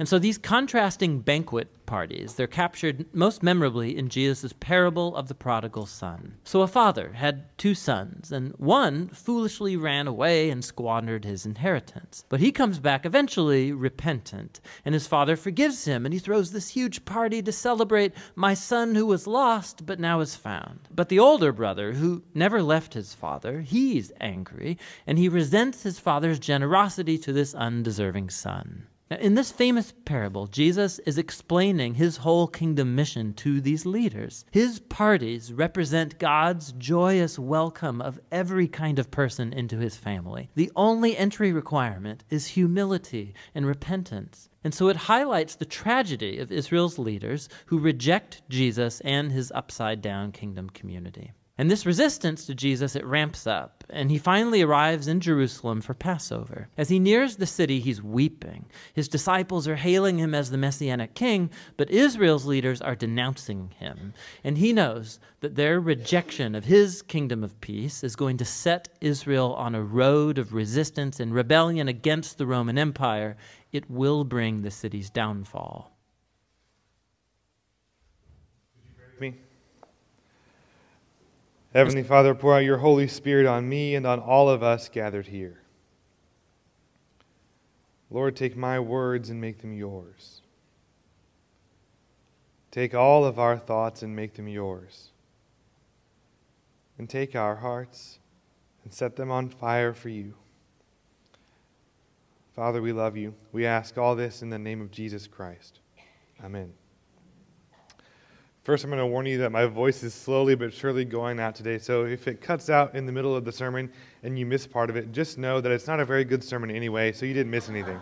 And so these contrasting banquet parties, they're captured most memorably in Jesus' parable of the prodigal son. So a father had two sons, and one foolishly ran away and squandered his inheritance. But he comes back eventually repentant, and his father forgives him, and he throws this huge party to celebrate my son who was lost but now is found. But the older brother, who never left his father, he's angry, and he resents his father's generosity to this undeserving son. Now, in this famous parable, Jesus is explaining his whole kingdom mission to these leaders. His parties represent God's joyous welcome of every kind of person into his family. The only entry requirement is humility and repentance. And so it highlights the tragedy of Israel's leaders who reject Jesus and his upside down kingdom community. And this resistance to Jesus, it ramps up, and he finally arrives in Jerusalem for Passover. As he nears the city, he's weeping. His disciples are hailing him as the messianic king, but Israel's leaders are denouncing him. And he knows that their rejection of his kingdom of peace is going to set Israel on a road of resistance and rebellion against the Roman Empire. It will bring the city's downfall. Me. Heavenly Father, pour out your Holy Spirit on me and on all of us gathered here. Lord, take my words and make them yours. Take all of our thoughts and make them yours. And take our hearts and set them on fire for you. Father, we love you. We ask all this in the name of Jesus Christ. Amen. First, I'm going to warn you that my voice is slowly but surely going out today. So if it cuts out in the middle of the sermon and you miss part of it, just know that it's not a very good sermon anyway, so you didn't miss anything.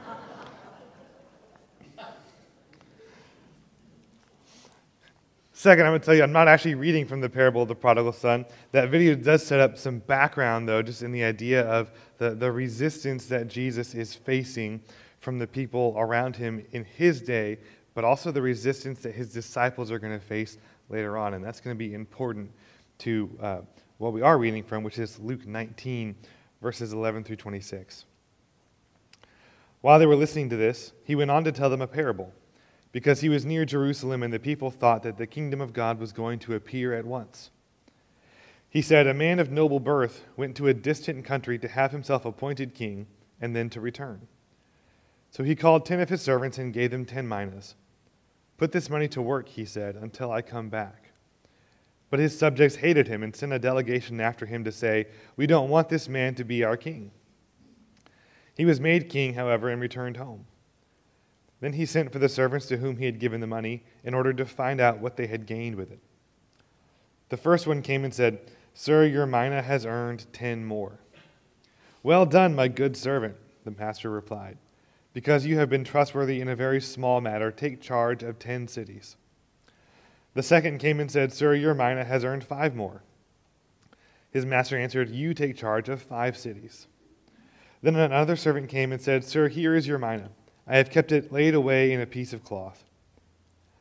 Second, I'm going to tell you, I'm not actually reading from the parable of the prodigal son. That video does set up some background, though, just in the idea of the, the resistance that Jesus is facing from the people around him in his day but also the resistance that his disciples are going to face later on. And that's going to be important to uh, what we are reading from, which is Luke 19, verses 11 through 26. While they were listening to this, he went on to tell them a parable, because he was near Jerusalem and the people thought that the kingdom of God was going to appear at once. He said, A man of noble birth went to a distant country to have himself appointed king and then to return. So he called ten of his servants and gave them ten minas. Put this money to work, he said, until I come back. But his subjects hated him and sent a delegation after him to say, We don't want this man to be our king. He was made king, however, and returned home. Then he sent for the servants to whom he had given the money in order to find out what they had gained with it. The first one came and said, Sir, your mina has earned ten more. Well done, my good servant, the master replied. Because you have been trustworthy in a very small matter, take charge of ten cities. The second came and said, Sir, your mina has earned five more. His master answered, You take charge of five cities. Then another servant came and said, Sir, here is your mina. I have kept it laid away in a piece of cloth.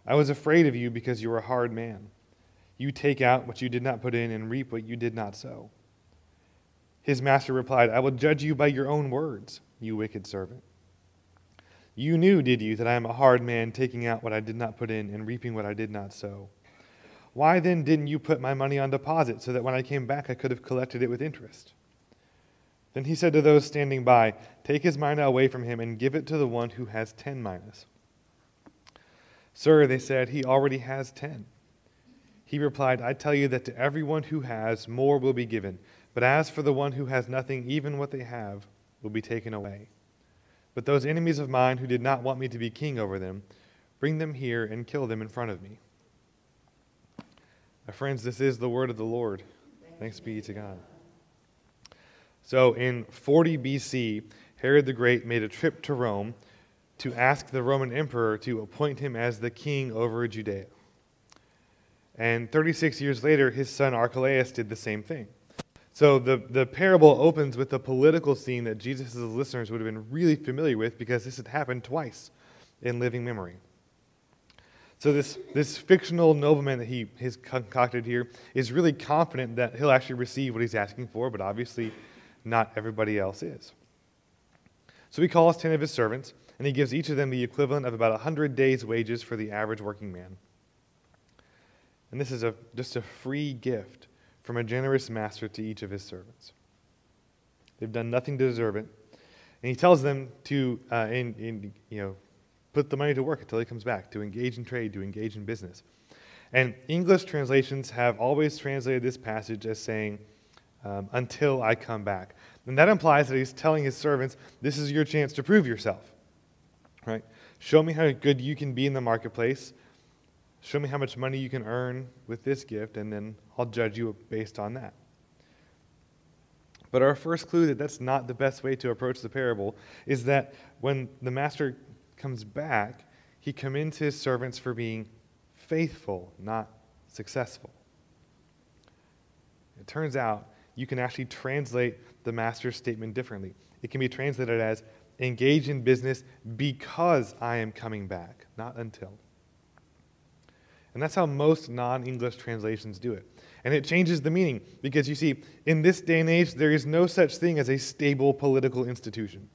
I was afraid of you because you are a hard man. You take out what you did not put in and reap what you did not sow. His master replied, I will judge you by your own words, you wicked servant. You knew, did you, that I am a hard man, taking out what I did not put in and reaping what I did not sow? Why then didn't you put my money on deposit so that when I came back I could have collected it with interest? Then he said to those standing by, Take his mina away from him and give it to the one who has ten minas. Sir, they said, he already has ten. He replied, I tell you that to everyone who has, more will be given. But as for the one who has nothing, even what they have will be taken away. But those enemies of mine who did not want me to be king over them, bring them here and kill them in front of me. My friends, this is the word of the Lord. Thanks be to God. So in 40 BC, Herod the Great made a trip to Rome to ask the Roman emperor to appoint him as the king over Judea. And 36 years later, his son Archelaus did the same thing. So the, the parable opens with the political scene that Jesus' listeners would have been really familiar with because this had happened twice in living memory. So this, this fictional nobleman that he has concocted here is really confident that he'll actually receive what he's asking for, but obviously not everybody else is. So he calls 10 of his servants, and he gives each of them the equivalent of about 100 days' wages for the average working man. And this is a, just a free gift from a generous master to each of his servants. They've done nothing to deserve it. And he tells them to uh, you know, put the money to work until he comes back, to engage in trade, to engage in business. And English translations have always translated this passage as saying, um, until I come back. And that implies that he's telling his servants, this is your chance to prove yourself. Right? Show me how good you can be in the marketplace. Show me how much money you can earn with this gift, and then I'll judge you based on that. But our first clue that that's not the best way to approach the parable is that when the master comes back, he commends his servants for being faithful, not successful. It turns out you can actually translate the master's statement differently. It can be translated as engage in business because I am coming back, not until. And that's how most non English translations do it. And it changes the meaning because you see, in this day and age, there is no such thing as a stable political institution.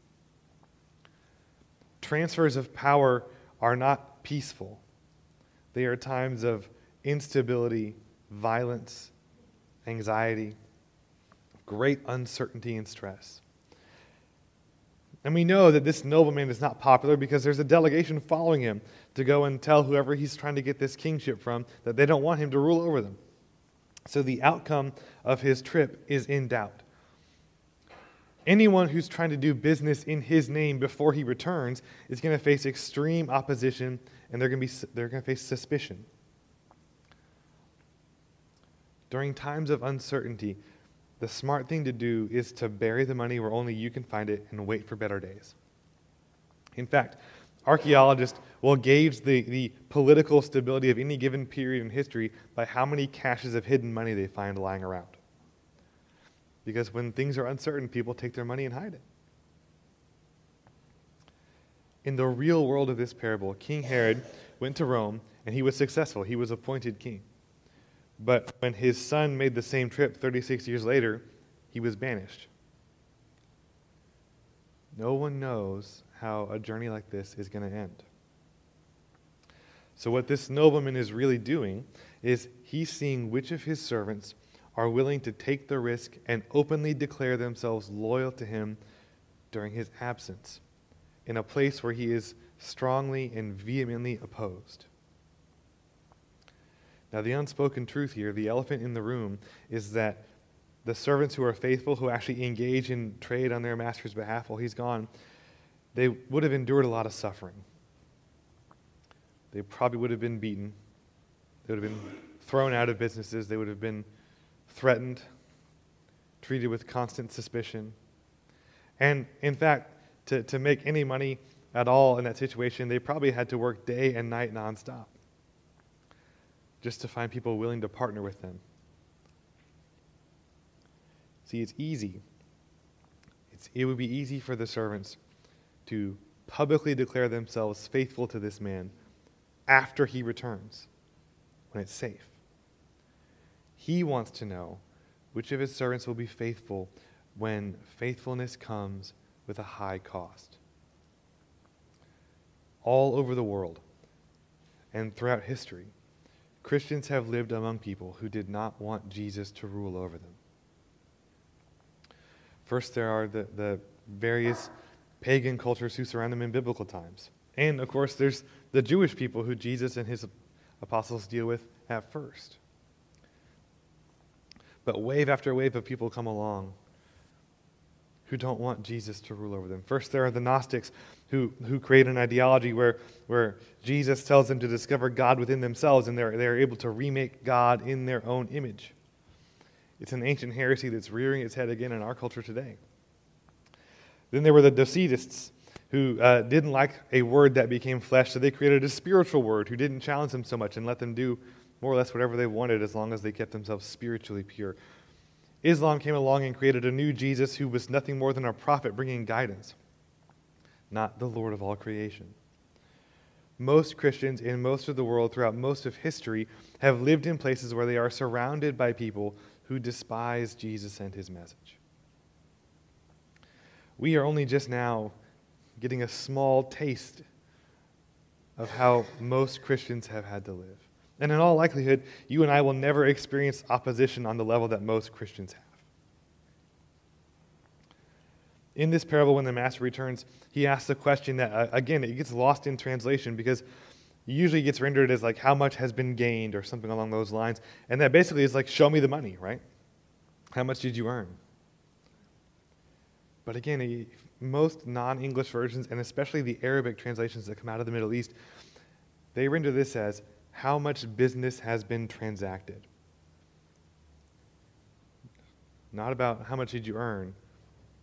Transfers of power are not peaceful, they are times of instability, violence, anxiety, great uncertainty, and stress. And we know that this nobleman is not popular because there's a delegation following him to go and tell whoever he's trying to get this kingship from that they don't want him to rule over them. So the outcome of his trip is in doubt. Anyone who's trying to do business in his name before he returns is going to face extreme opposition and they're going to, be, they're going to face suspicion. During times of uncertainty, the smart thing to do is to bury the money where only you can find it and wait for better days. In fact, archaeologists will gauge the, the political stability of any given period in history by how many caches of hidden money they find lying around. Because when things are uncertain, people take their money and hide it. In the real world of this parable, King Herod went to Rome and he was successful. He was appointed king. But when his son made the same trip 36 years later, he was banished. No one knows how a journey like this is going to end. So, what this nobleman is really doing is he's seeing which of his servants are willing to take the risk and openly declare themselves loyal to him during his absence in a place where he is strongly and vehemently opposed. Now, the unspoken truth here, the elephant in the room, is that the servants who are faithful, who actually engage in trade on their master's behalf while he's gone, they would have endured a lot of suffering. They probably would have been beaten. They would have been thrown out of businesses. They would have been threatened, treated with constant suspicion. And in fact, to, to make any money at all in that situation, they probably had to work day and night nonstop just to find people willing to partner with them. See, it's easy. It's, it would be easy for the servants to publicly declare themselves faithful to this man after he returns, when it's safe. He wants to know which of his servants will be faithful when faithfulness comes with a high cost. All over the world and throughout history, Christians have lived among people who did not want Jesus to rule over them. First, there are the, the various pagan cultures who surround them in biblical times. And, of course, there's the Jewish people who Jesus and his apostles deal with at first. But wave after wave of people come along who don't want Jesus to rule over them. First, there are the Gnostics who, who create an ideology where, where Jesus tells them to discover God within themselves and they're, they're able to remake God in their own image. It's an ancient heresy that's rearing its head again in our culture today. Then there were the Docetists who uh, didn't like a word that became flesh, so they created a spiritual word who didn't challenge them so much and let them do more or less whatever they wanted as long as they kept themselves spiritually pure. Islam came along and created a new Jesus who was nothing more than a prophet bringing guidance, not the Lord of all creation. Most Christians in most of the world throughout most of history have lived in places where they are surrounded by people who despise Jesus and his message. We are only just now getting a small taste of how most Christians have had to live. And in all likelihood, you and I will never experience opposition on the level that most Christians have. In this parable, when the master returns, he asks a question that, uh, again, it gets lost in translation because it usually gets rendered as like, how much has been gained or something along those lines. And that basically is like, show me the money, right? How much did you earn? But again, most non English versions, and especially the Arabic translations that come out of the Middle East, they render this as how much business has been transacted. Not about how much did you earn,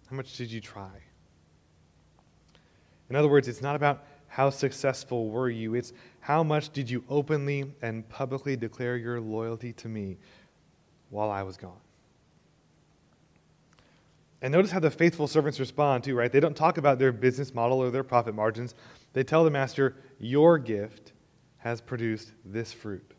how much did you try? In other words, it's not about how successful were you, it's how much did you openly and publicly declare your loyalty to me while I was gone. And notice how the faithful servants respond too, right? They don't talk about their business model or their profit margins. They tell the master, Your gift has produced this fruit.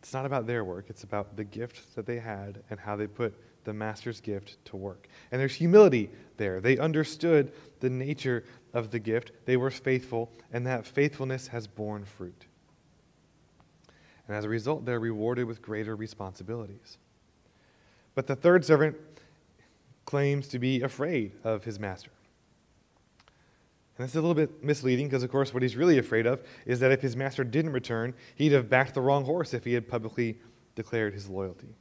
It's not about their work, it's about the gift that they had and how they put the master's gift to work. And there's humility there. They understood the nature of the gift, they were faithful, and that faithfulness has borne fruit. And as a result, they're rewarded with greater responsibilities. But the third servant claims to be afraid of his master. And that's a little bit misleading because, of course, what he's really afraid of is that if his master didn't return, he'd have backed the wrong horse if he had publicly declared his loyalty.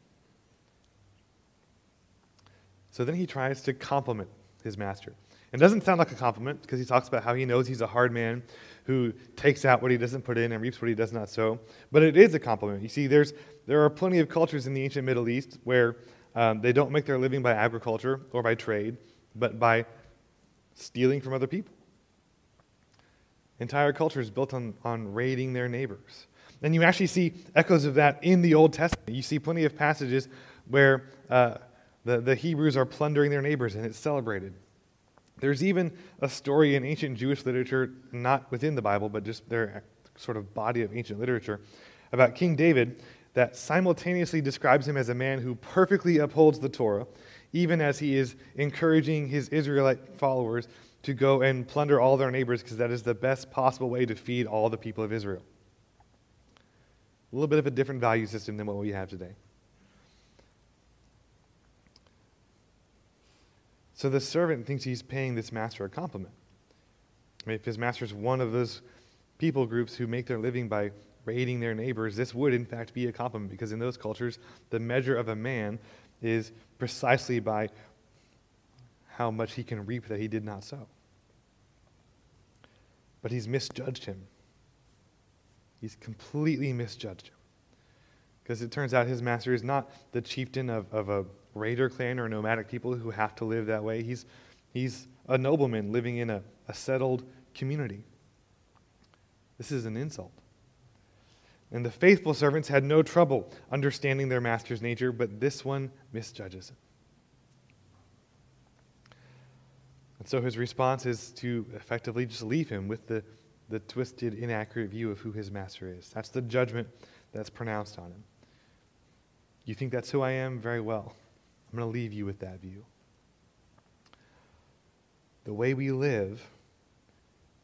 So then he tries to compliment his master. It doesn't sound like a compliment because he talks about how he knows he's a hard man who takes out what he doesn't put in and reaps what he does not sow. But it is a compliment. You see, there's, there are plenty of cultures in the ancient Middle East where um, they don't make their living by agriculture or by trade, but by stealing from other people. Entire cultures built on, on raiding their neighbors. And you actually see echoes of that in the Old Testament. You see plenty of passages where uh, the, the Hebrews are plundering their neighbors and it's celebrated. There's even a story in ancient Jewish literature, not within the Bible, but just their sort of body of ancient literature, about King David that simultaneously describes him as a man who perfectly upholds the Torah, even as he is encouraging his Israelite followers to go and plunder all their neighbors because that is the best possible way to feed all the people of Israel. A little bit of a different value system than what we have today. So the servant thinks he's paying this master a compliment. I mean, if his master is one of those people groups who make their living by raiding their neighbors, this would in fact be a compliment because in those cultures, the measure of a man is precisely by how much he can reap that he did not sow. But he's misjudged him. He's completely misjudged him. Because it turns out his master is not the chieftain of, of a raider clan or nomadic people who have to live that way. He's, he's a nobleman living in a, a settled community. This is an insult. And the faithful servants had no trouble understanding their master's nature, but this one misjudges him. And so his response is to effectively just leave him with the, the twisted, inaccurate view of who his master is. That's the judgment that's pronounced on him. You think that's who I am? Very well. I'm going to leave you with that view. The way we live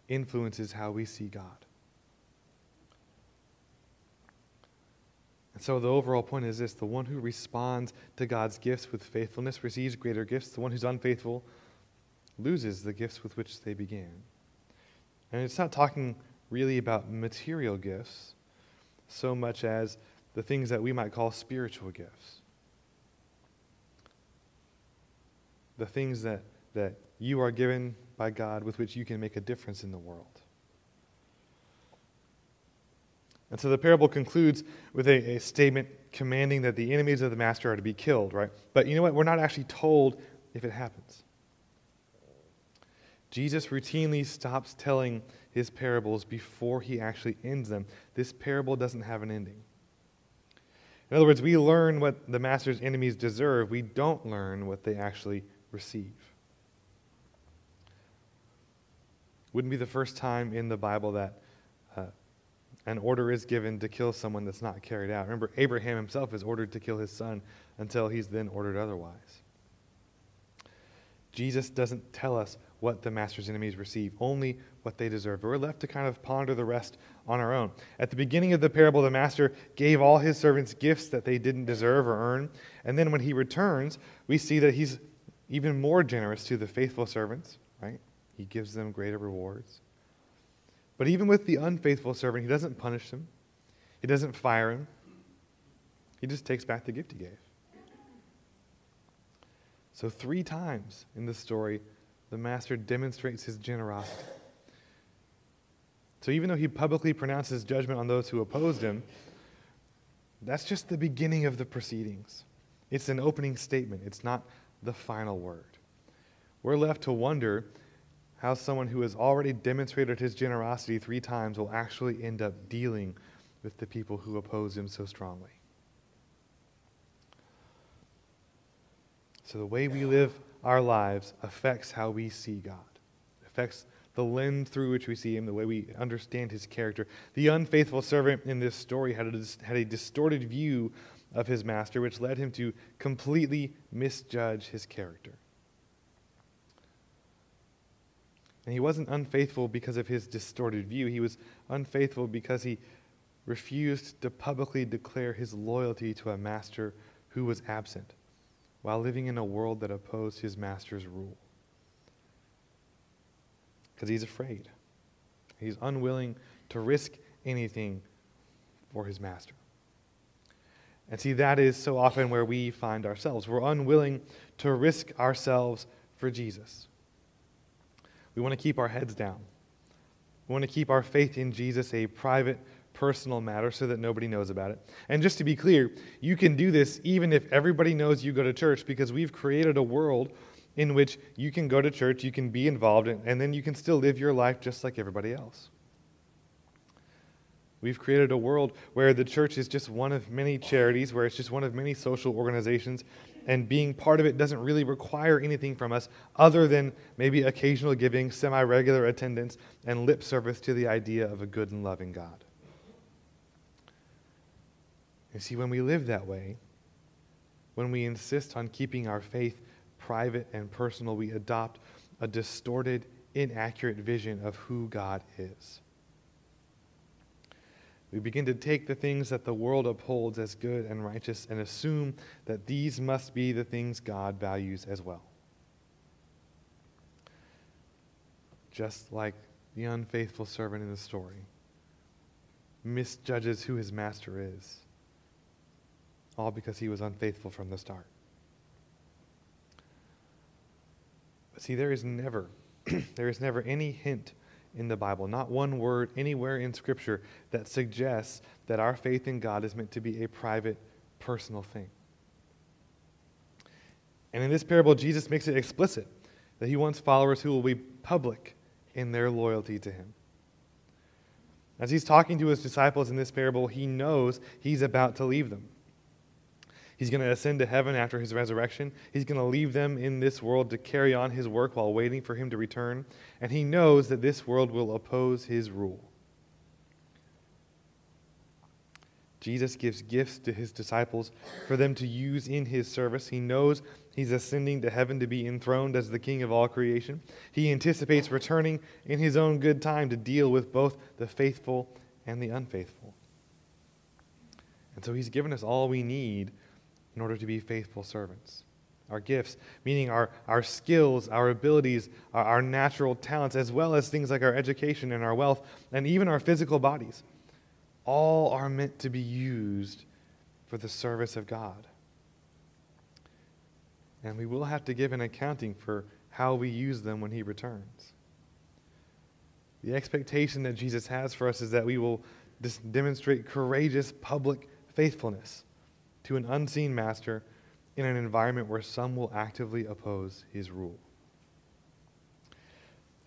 influences how we see God. And so the overall point is this the one who responds to God's gifts with faithfulness receives greater gifts. The one who's unfaithful loses the gifts with which they began. And it's not talking really about material gifts so much as the things that we might call spiritual gifts. the things that, that you are given by God with which you can make a difference in the world. And so the parable concludes with a, a, statement commanding that the enemies of the master are to be killed, right? But you know what? We're not actually told if it happens. Jesus routinely stops telling his parables before he actually ends them. This parable doesn't have an ending. In other words, we learn what the master's enemies deserve, we don't learn what they actually receive. Wouldn't be the first time in the Bible that an order is given to kill someone that's not carried out. Remember, Abraham himself is ordered to kill his son until he's then ordered otherwise. Jesus doesn't tell us what the master's enemies receive, only what they deserve. We're left to kind of ponder the rest on our own. At the beginning of the parable, the master gave all his servants gifts that they didn't deserve or earn. And then when he returns, we see that he's even more generous to the faithful servants, right? He gives them greater rewards. But even with the unfaithful servant, he doesn't punish him, he doesn't fire him, he just takes back the gift he gave. So, three times in the story, the master demonstrates his generosity. So, even though he publicly pronounces judgment on those who opposed him, that's just the beginning of the proceedings. It's an opening statement, it's not the final word. We're left to wonder how someone who has already demonstrated his generosity three times will actually end up dealing with the people who oppose him so strongly. So, the way we live our lives affects how we see God, affects the lens through which we see Him, the way we understand His character. The unfaithful servant in this story had a, had a distorted view of his master, which led him to completely misjudge his character. And he wasn't unfaithful because of his distorted view, he was unfaithful because he refused to publicly declare his loyalty to a master who was absent while living in a world that opposed his master's rule. Because he's afraid. He's unwilling to risk anything for his master. And see, that is so often where we find ourselves. We're unwilling to risk ourselves for Jesus. We want to keep our heads down. We want to keep our faith in Jesus a private, personal matter so that nobody knows about it. And just to be clear, you can do this even if everybody knows you go to church because we've created a world in which you can go to church, you can be involved, and then you can still live your life just like everybody else. We've created a world where the church is just one of many charities, where it's just one of many social organizations, and being part of it doesn't really require anything from us other than maybe occasional giving, semi regular attendance, and lip service to the idea of a good and loving God. You see, when we live that way, when we insist on keeping our faith private and personal, we adopt a distorted, inaccurate vision of who God is. We begin to take the things that the world upholds as good and righteous and assume that these must be the things God values as well. Just like the unfaithful servant in the story misjudges who his master is, all because he was unfaithful from the start. But see, there is never, there is never any hint in the Bible, not one word anywhere in Scripture that suggests that our faith in God is meant to be a private, personal thing. And in this parable, Jesus makes it explicit that he wants followers who will be public in their loyalty to him. As he's talking to his disciples in this parable, he knows he's about to leave them. He's going to ascend to heaven after his resurrection. He's going to leave them in this world to carry on his work while waiting for him to return. And he knows that this world will oppose his rule. Jesus gives gifts to his disciples for them to use in his service. He knows he's ascending to heaven to be enthroned as the king of all creation. He anticipates returning in his own good time to deal with both the faithful and the unfaithful. And so he's given us all we need in order to be faithful servants. Our gifts, meaning our, our skills, our abilities, our, our natural talents, as well as things like our education and our wealth, and even our physical bodies, all are meant to be used for the service of God. And we will have to give an accounting for how we use them when He returns. The expectation that Jesus has for us is that we will demonstrate courageous public faithfulness to an unseen master in an environment where some will actively oppose his rule.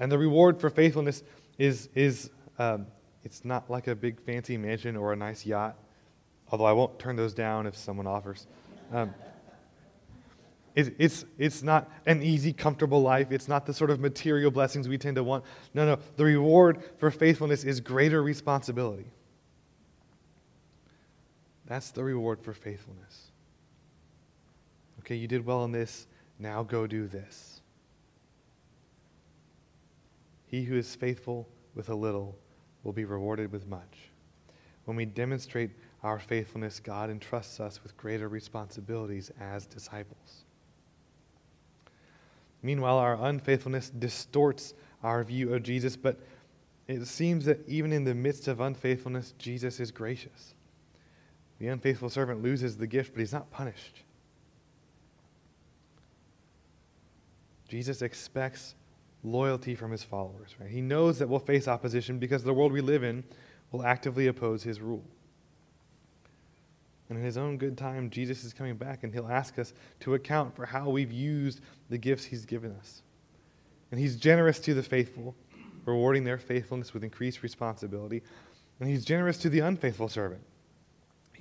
And the reward for faithfulness is, is um, it's not like a big fancy mansion or a nice yacht, although I won't turn those down if someone offers. Um, it, it's, it's not an easy, comfortable life. It's not the sort of material blessings we tend to want. No, no. The reward for faithfulness is greater responsibility. That's the reward for faithfulness. Okay, you did well in this, now go do this. he who is faithful with a little will be rewarded with much. When we demonstrate our faithfulness, God entrusts us with greater responsibilities as disciples. Meanwhile, our unfaithfulness distorts our view of Jesus, but it seems that even in the midst of unfaithfulness, Jesus is gracious. The unfaithful servant loses the gift, but he's not punished. Jesus expects loyalty from his followers. Right? He knows that we'll face opposition because the world we live in will actively oppose his rule. And in his own good time, Jesus is coming back and he'll ask us to account for how we've used the gifts he's given us. And he's generous to the faithful, rewarding their faithfulness with increased responsibility. And he's generous to the unfaithful servant.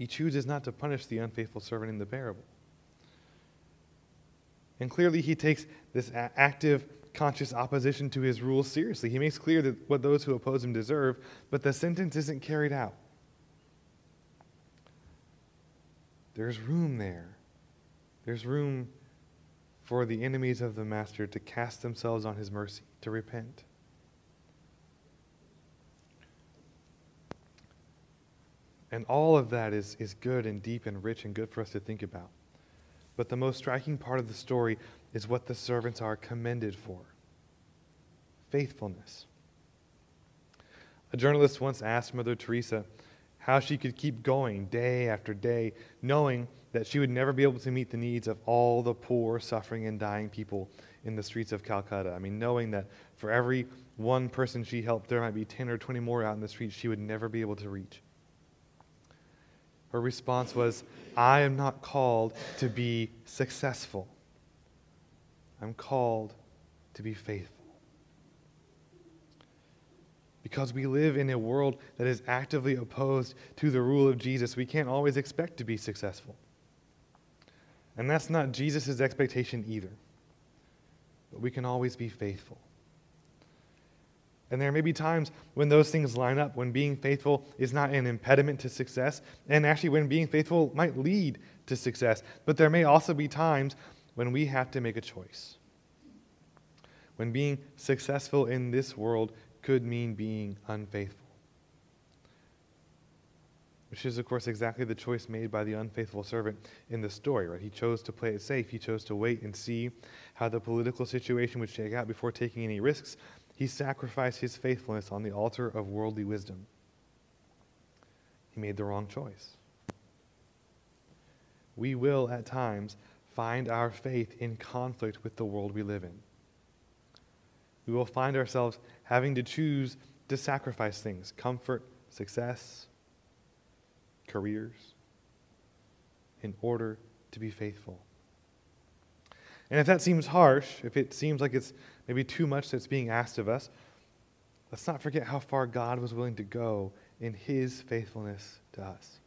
He chooses not to punish the unfaithful servant in the parable. And clearly, he takes this active, conscious opposition to his rules seriously. He makes clear that what those who oppose him deserve, but the sentence isn't carried out. There's room there. There's room for the enemies of the Master to cast themselves on his mercy, to repent. And all of that is, is good and deep and rich and good for us to think about. But the most striking part of the story is what the servants are commended for faithfulness. A journalist once asked Mother Teresa how she could keep going day after day, knowing that she would never be able to meet the needs of all the poor, suffering, and dying people in the streets of Calcutta. I mean, knowing that for every one person she helped, there might be 10 or 20 more out in the streets she would never be able to reach. Her response was, I am not called to be successful. I'm called to be faithful. Because we live in a world that is actively opposed to the rule of Jesus, we can't always expect to be successful. And that's not Jesus' expectation either. But we can always be faithful. And there may be times when those things line up, when being faithful is not an impediment to success, and actually when being faithful might lead to success. But there may also be times when we have to make a choice. When being successful in this world could mean being unfaithful. Which is, of course, exactly the choice made by the unfaithful servant in the story, right? He chose to play it safe. He chose to wait and see how the political situation would shake out before taking any risks. He sacrificed his faithfulness on the altar of worldly wisdom. He made the wrong choice. We will, at times, find our faith in conflict with the world we live in. We will find ourselves having to choose to sacrifice things comfort, success, careers in order to be faithful. And if that seems harsh, if it seems like it's maybe too much that's being asked of us, let's not forget how far God was willing to go in his faithfulness to us.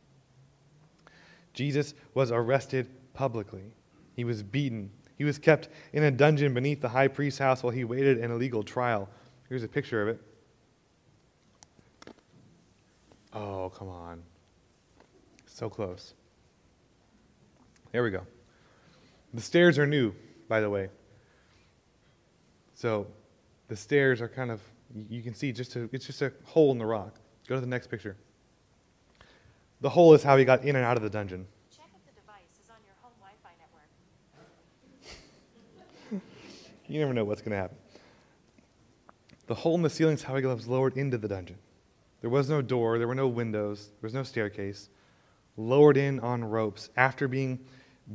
Jesus was arrested publicly, he was beaten, he was kept in a dungeon beneath the high priest's house while he waited an illegal trial. Here's a picture of it. Oh, come on. So close. There we go. The stairs are new, by the way. So the stairs are kind of, you can see just a, it's just a hole in the rock. Go to the next picture. The hole is how he got in and out of the dungeon. Check if the device is on your home Wi-Fi network. You never know what's going to happen. The hole in the ceiling is how he was lowered into the dungeon. There was no door, there were no windows, there was no staircase lowered in on ropes after being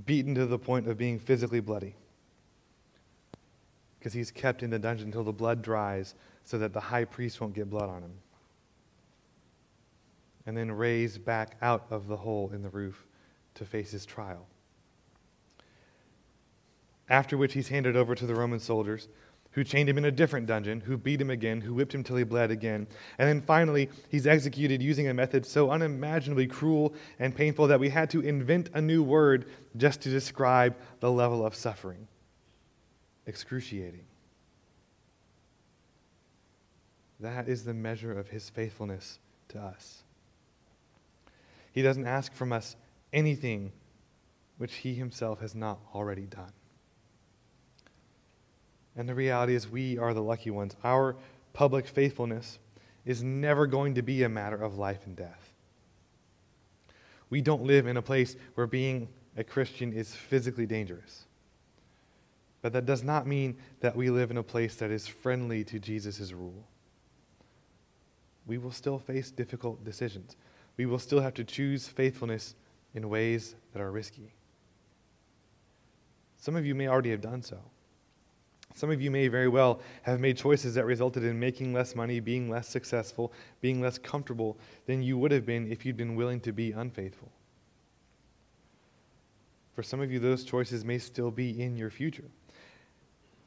beaten to the point of being physically bloody. Because he's kept in the dungeon until the blood dries so that the high priest won't get blood on him. And then raised back out of the hole in the roof to face his trial. After which he's handed over to the Roman soldiers who chained him in a different dungeon, who beat him again, who whipped him till he bled again. And then finally, he's executed using a method so unimaginably cruel and painful that we had to invent a new word just to describe the level of suffering excruciating. That is the measure of his faithfulness to us. He doesn't ask from us anything which he himself has not already done. And the reality is, we are the lucky ones. Our public faithfulness is never going to be a matter of life and death. We don't live in a place where being a Christian is physically dangerous. But that does not mean that we live in a place that is friendly to Jesus' rule. We will still face difficult decisions. We will still have to choose faithfulness in ways that are risky. Some of you may already have done so. Some of you may very well have made choices that resulted in making less money, being less successful, being less comfortable than you would have been if you'd been willing to be unfaithful. For some of you, those choices may still be in your future.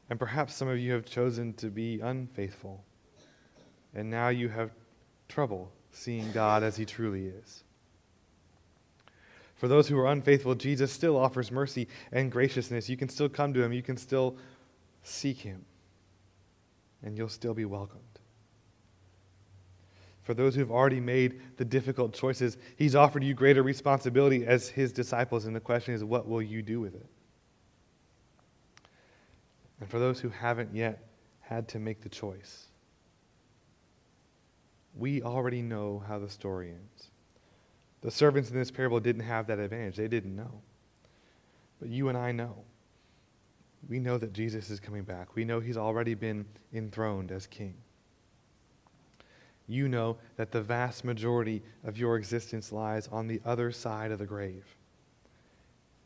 And perhaps some of you have chosen to be unfaithful. And now you have trouble seeing God as He truly is. For those who are unfaithful, Jesus still offers mercy and graciousness. You can still come to Him, you can still seek Him, and you'll still be welcomed. For those who've already made the difficult choices, He's offered you greater responsibility as His disciples, and the question is, what will you do with it? And for those who haven't yet had to make the choice, we already know how the story ends. The servants in this parable didn't have that advantage, they didn't know. But you and I know. We know that Jesus is coming back. We know he's already been enthroned as king. You know that the vast majority of your existence lies on the other side of the grave.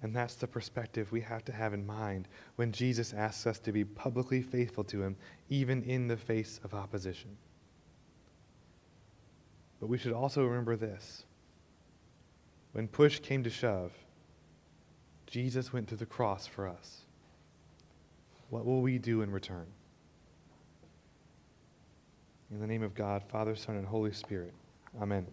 And that's the perspective we have to have in mind when Jesus asks us to be publicly faithful to him, even in the face of opposition. But we should also remember this. When push came to shove, Jesus went to the cross for us. What will we do in return? In the name of God, Father, Son, and Holy Spirit. Amen.